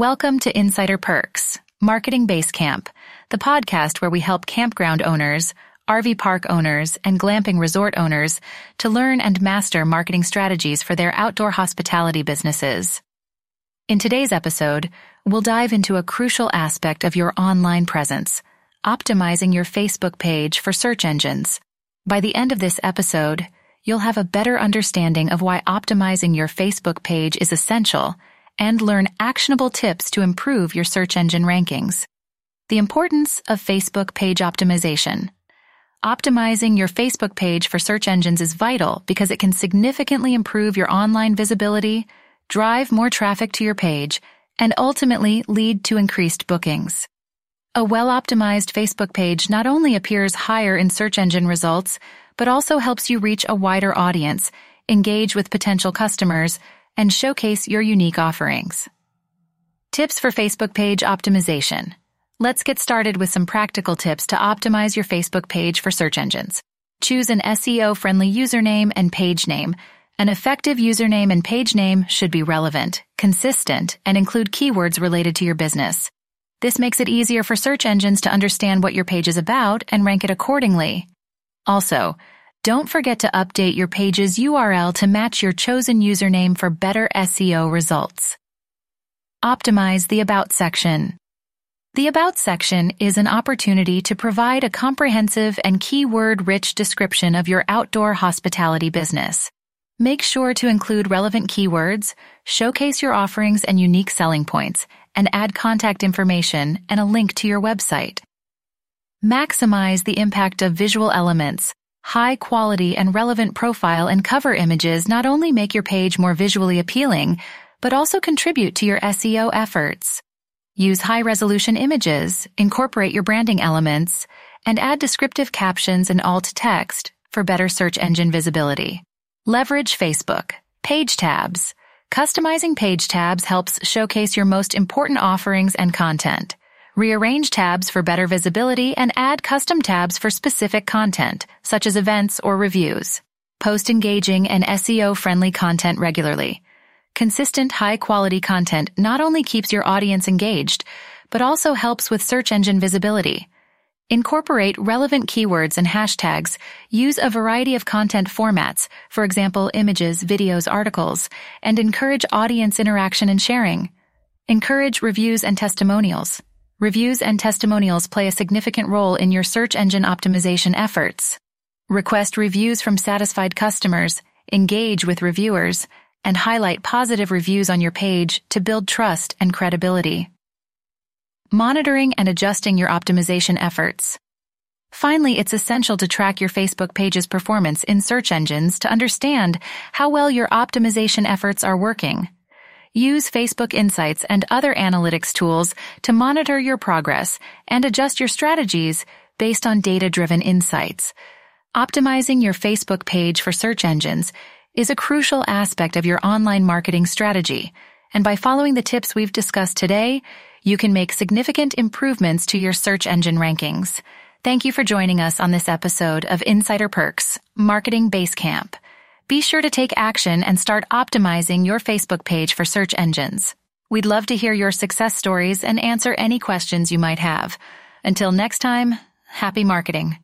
Welcome to Insider Perks, Marketing Basecamp, the podcast where we help campground owners, RV park owners, and glamping resort owners to learn and master marketing strategies for their outdoor hospitality businesses. In today's episode, we'll dive into a crucial aspect of your online presence, optimizing your Facebook page for search engines. By the end of this episode, you'll have a better understanding of why optimizing your Facebook page is essential and learn actionable tips to improve your search engine rankings. The importance of Facebook page optimization. Optimizing your Facebook page for search engines is vital because it can significantly improve your online visibility, drive more traffic to your page, and ultimately lead to increased bookings. A well-optimized Facebook page not only appears higher in search engine results, but also helps you reach a wider audience, engage with potential customers, and showcase your unique offerings. Tips for Facebook page optimization. Let's get started with some practical tips to optimize your Facebook page for search engines. Choose an SEO friendly username and page name. An effective username and page name should be relevant, consistent, and include keywords related to your business. This makes it easier for search engines to understand what your page is about and rank it accordingly. Also, don't forget to update your page's URL to match your chosen username for better SEO results. Optimize the About section. The About section is an opportunity to provide a comprehensive and keyword-rich description of your outdoor hospitality business. Make sure to include relevant keywords, showcase your offerings and unique selling points, and add contact information and a link to your website. Maximize the impact of visual elements, High quality and relevant profile and cover images not only make your page more visually appealing, but also contribute to your SEO efforts. Use high resolution images, incorporate your branding elements, and add descriptive captions and alt text for better search engine visibility. Leverage Facebook. Page tabs. Customizing page tabs helps showcase your most important offerings and content. Rearrange tabs for better visibility and add custom tabs for specific content, such as events or reviews. Post engaging and SEO friendly content regularly. Consistent high quality content not only keeps your audience engaged, but also helps with search engine visibility. Incorporate relevant keywords and hashtags. Use a variety of content formats, for example, images, videos, articles, and encourage audience interaction and sharing. Encourage reviews and testimonials. Reviews and testimonials play a significant role in your search engine optimization efforts. Request reviews from satisfied customers, engage with reviewers, and highlight positive reviews on your page to build trust and credibility. Monitoring and adjusting your optimization efforts. Finally, it's essential to track your Facebook page's performance in search engines to understand how well your optimization efforts are working. Use Facebook Insights and other analytics tools to monitor your progress and adjust your strategies based on data-driven insights. Optimizing your Facebook page for search engines is a crucial aspect of your online marketing strategy, and by following the tips we've discussed today, you can make significant improvements to your search engine rankings. Thank you for joining us on this episode of Insider Perks, Marketing Basecamp. Be sure to take action and start optimizing your Facebook page for search engines. We'd love to hear your success stories and answer any questions you might have. Until next time, happy marketing.